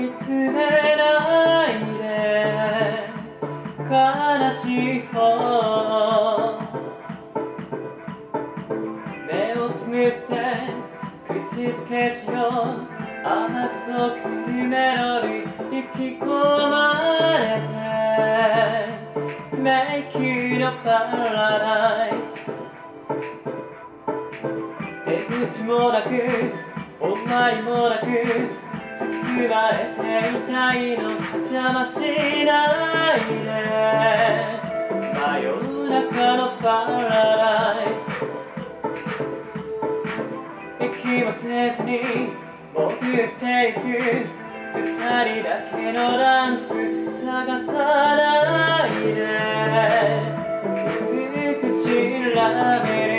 見つめないで悲しい方目をつむって口づけしよう。甘く溶けるメロディー引き込まれて。Make it a paradise 出口もなく終わりもなく。包まれていたいの邪魔しないで真夜中のパラダイス。息もせずに潜っていく二人だけのダンス探さないで。美しいラビリ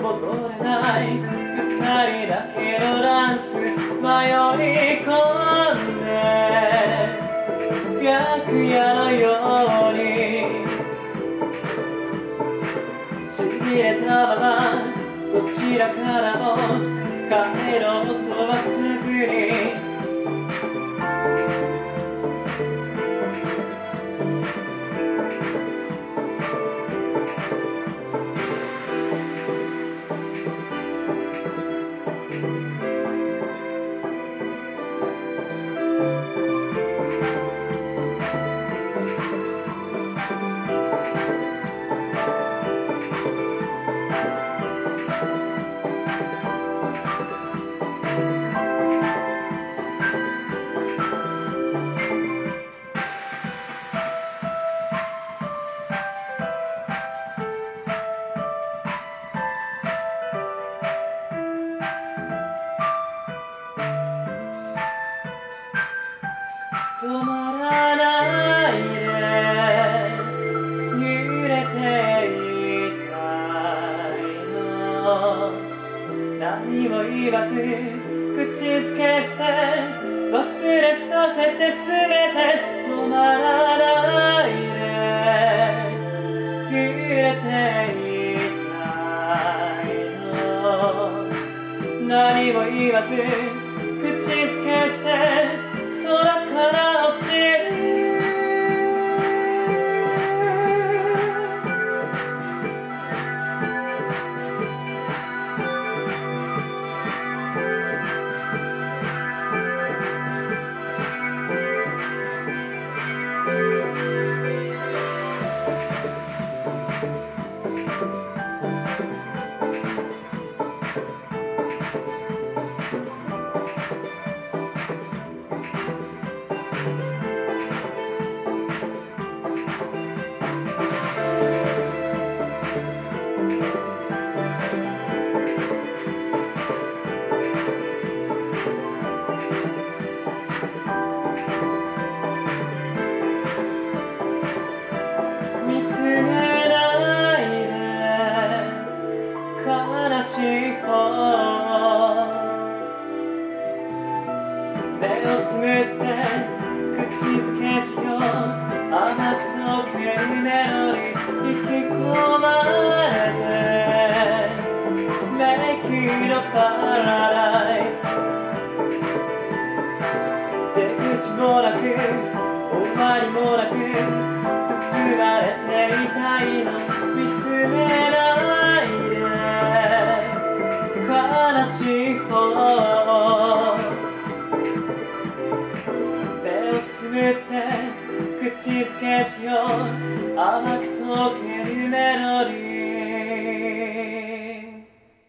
戻れない二人だけのダンス迷い込んで。楽屋のようにしびれたままどちらからも帰ろうとはせずにらないで揺れていたいの何も言わず口づけして忘れさせて全て止まらないで揺れていたいの何も言わず悲しい方目をつむって口づけしよう。甘く溶けるメロディー引き込まれて Make it a paradise 出口もなく終わりもなく包まれて。って口づけしよう。甘く溶けるメロディー。